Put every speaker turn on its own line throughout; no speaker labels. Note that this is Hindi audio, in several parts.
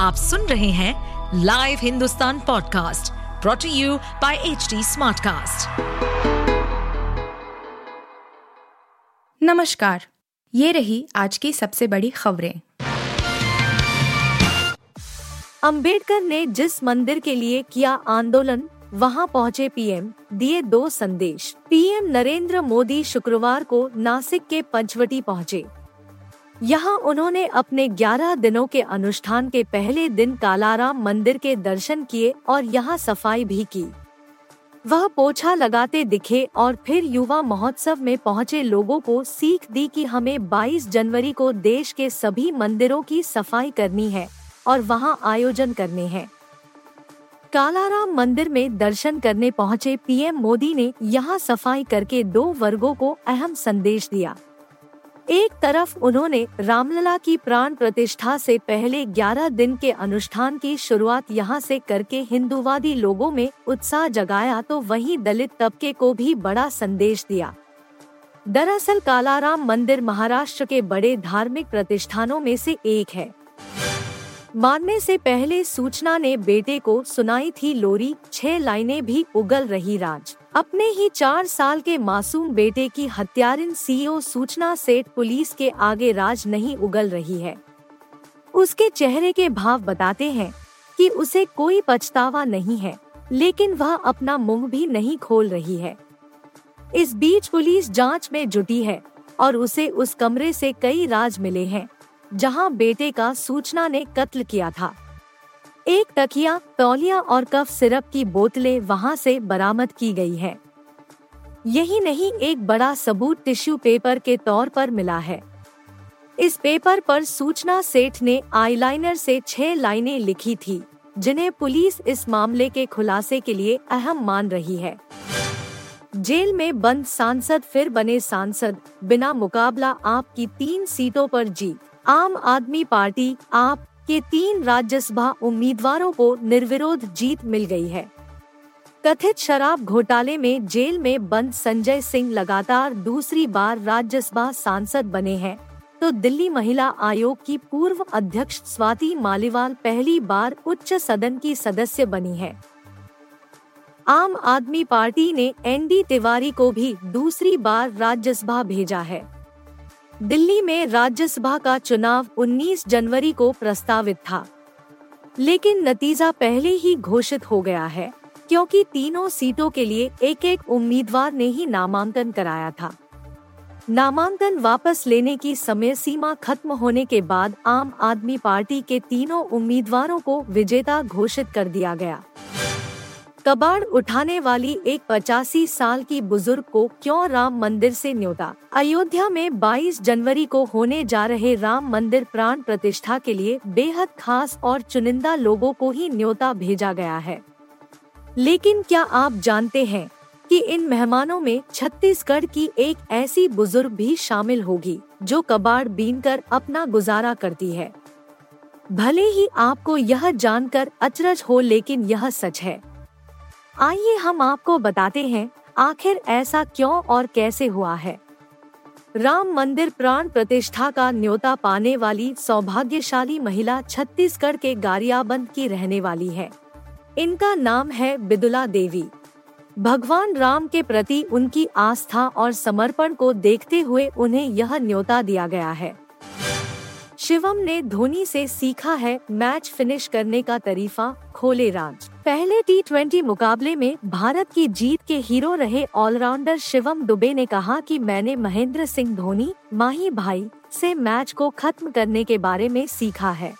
आप सुन रहे हैं live Hindustan podcast brought to you by H Smartcast.
नमस्कार ये रही आज की सबसे बड़ी खबरें। अंबेडकर ने जिस मंदिर के लिए किया आंदोलन वहाँ पहुँचे पीएम दिए दो संदेश। पीएम नरेंद्र मोदी शुक्रवार को नासिक के पंचवटी पहुँचे। यहाँ उन्होंने अपने 11 दिनों के अनुष्ठान के पहले दिन कालाराम मंदिर के दर्शन किए और यहाँ सफ़ाई भी की। वह पोछा लगाते दिखे और फिर युवा महोत्सव में पहुँचे लोगों को सीख दी कि हमें 22 जनवरी को देश के सभी मंदिरों की सफ़ाई करनी है और वहाँ आयोजन करने हैं। कालाराम मंदिर में दर्शन करने पहुँचे पीएम मोदी ने यहाँ सफ़ाई करके दो वर्गों को अहम संदेश दिया। एक तरफ़ उन्होंने रामलला की प्राण प्रतिष्ठा से पहले 11 दिन के अनुष्ठान की शुरुआत यहाँ से करके हिंदुवादी लोगों में उत्साह जगाया तो वहीं दलित तबके को भी बड़ा संदेश दिया। दरअसल कालाराम मंदिर महाराष्ट्र के बड़े धार्मिक प्रतिष्ठानों में से एक है। मारने से पहले सूचना ने बेटे को सुनाई थी लोरी, छह लाइनें भी उगल रही राज। अपने ही चार साल के मासूम बेटे की हत्यारिन सीईओ सूचना सेठ पुलिस के आगे राज नहीं उगल रही है। उसके चेहरे के भाव बताते हैं कि उसे कोई पछतावा नहीं है, लेकिन वह अपना मुँह भी नहीं खोल रही है। इस बीच पुलिस जाँच में जुटी है और उसे उस कमरे से कई राज मिले हैं। जहाँ बेटे का सूचना ने कत्ल किया था। एक तकिया, तौलिया और कफ सिरप की बोतलें वहाँ से बरामद की गई है। यही नहीं, एक बड़ा सबूत टिश्यू पेपर के तौर पर मिला है। इस पेपर पर सूचना सेठ ने आईलाइनर से छह लाइनें लिखी थी, जिन्हें पुलिस इस मामले के खुलासे के लिए अहम मान रही है। जेल में बंद सांसद फिर बने सांसद, बिना मुकाबला आपकी तीन सीटों पर जीत। आम आदमी पार्टी आप के तीन राज्यसभा उम्मीदवारों को निर्विरोध जीत मिल गई है। कथित शराब घोटाले में जेल में बंद संजय सिंह लगातार दूसरी बार राज्यसभा सांसद बने हैं। तो दिल्ली महिला आयोग की पूर्व अध्यक्ष स्वाति मालीवाल पहली बार उच्च सदन की सदस्य बनी है। आम आदमी पार्टी ने एनडी तिवारी को भी दूसरी बार राज्यसभा भेजा है। दिल्ली में राज्यसभा का चुनाव 19 जनवरी को प्रस्तावित था। लेकिन नतीजा पहले ही घोषित हो गया है, क्योंकि तीनों सीटों के लिए एक एक उम्मीदवार ने ही नामांकन कराया था। नामांकन वापस लेने की समय सीमा खत्म होने के बाद आम आदमी पार्टी के तीनों उम्मीदवारों को विजेता घोषित कर दिया गया। कबाड़ उठाने वाली एक पचासी साल की बुज़ुर्ग को क्यों राम मंदिर से न्योता? अयोध्या में 22 जनवरी को होने जा रहे राम मंदिर प्राण प्रतिष्ठा के लिए बेहद खास और चुनिंदा लोगों को ही न्योता भेजा गया है। लेकिन क्या आप जानते हैं कि इन मेहमानों में छत्तीसगढ़ की एक ऐसी बुज़ुर्ग भी शामिल होगी, जो कबाड़ बीन कर अपना गुजारा करती है? भले ही आपको यह जानकर अचरज हो, लेकिन यह सच है। आइए हम आपको बताते हैं, आखिर ऐसा क्यों और कैसे हुआ है? राम मंदिर प्राण प्रतिष्ठा का न्योता पाने वाली सौभाग्यशाली महिला छत्तीसगढ़ के गारियाबंद की रहने वाली है। इनका नाम है बिदुला देवी। भगवान राम के प्रति उनकी आस्था और समर्पण को देखते हुए उन्हें यह न्योता दिया गया है। शिवम ने धोनी से सीखा है मैच फिनिश करने का तरीफा, खोले राज। पहले टी ट्वेंटी मुकाबले में भारत की जीत के हीरो रहे ऑलराउंडर शिवम दुबे ने कहा कि मैंने महेंद्र सिंह धोनी, माही भाई, से मैच को खत्म करने के बारे में सीखा है।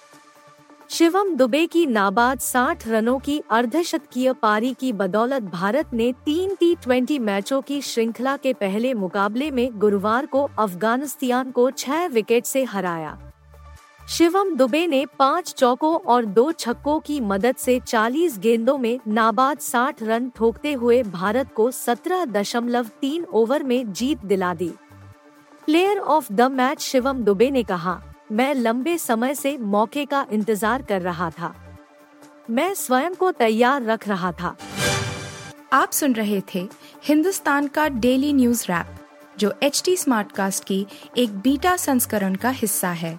शिवम दुबे की नाबाद 60 रनों की अर्धशतकीय पारी की बदौलत भारत ने तीन टी ट्वेंटी मैचों की श्रृंखला के पहले मुकाबले में गुरुवार को अफ़गानिस्तान को छह विकेट से हराया। शिवम दुबे ने पाँच चौकों और दो छक्कों की मदद से 40 गेंदों में नाबाद 60 रन ठोकते हुए भारत को सत्रह दशमलव तीन ओवर में जीत दिला दी। Player of the match Shivam Dube ने कहा, मैं लंबे समय से मौके का इंतज़ार कर रहा था। मैं स्वयं को तैयार रख रहा था।
आप सुन रहे थे हिंदुस्तान का डेली न्यूज़ रैप, जो एच टी स्मार्ट कास्ट की एक बीटा संस्करण का हिस्सा है।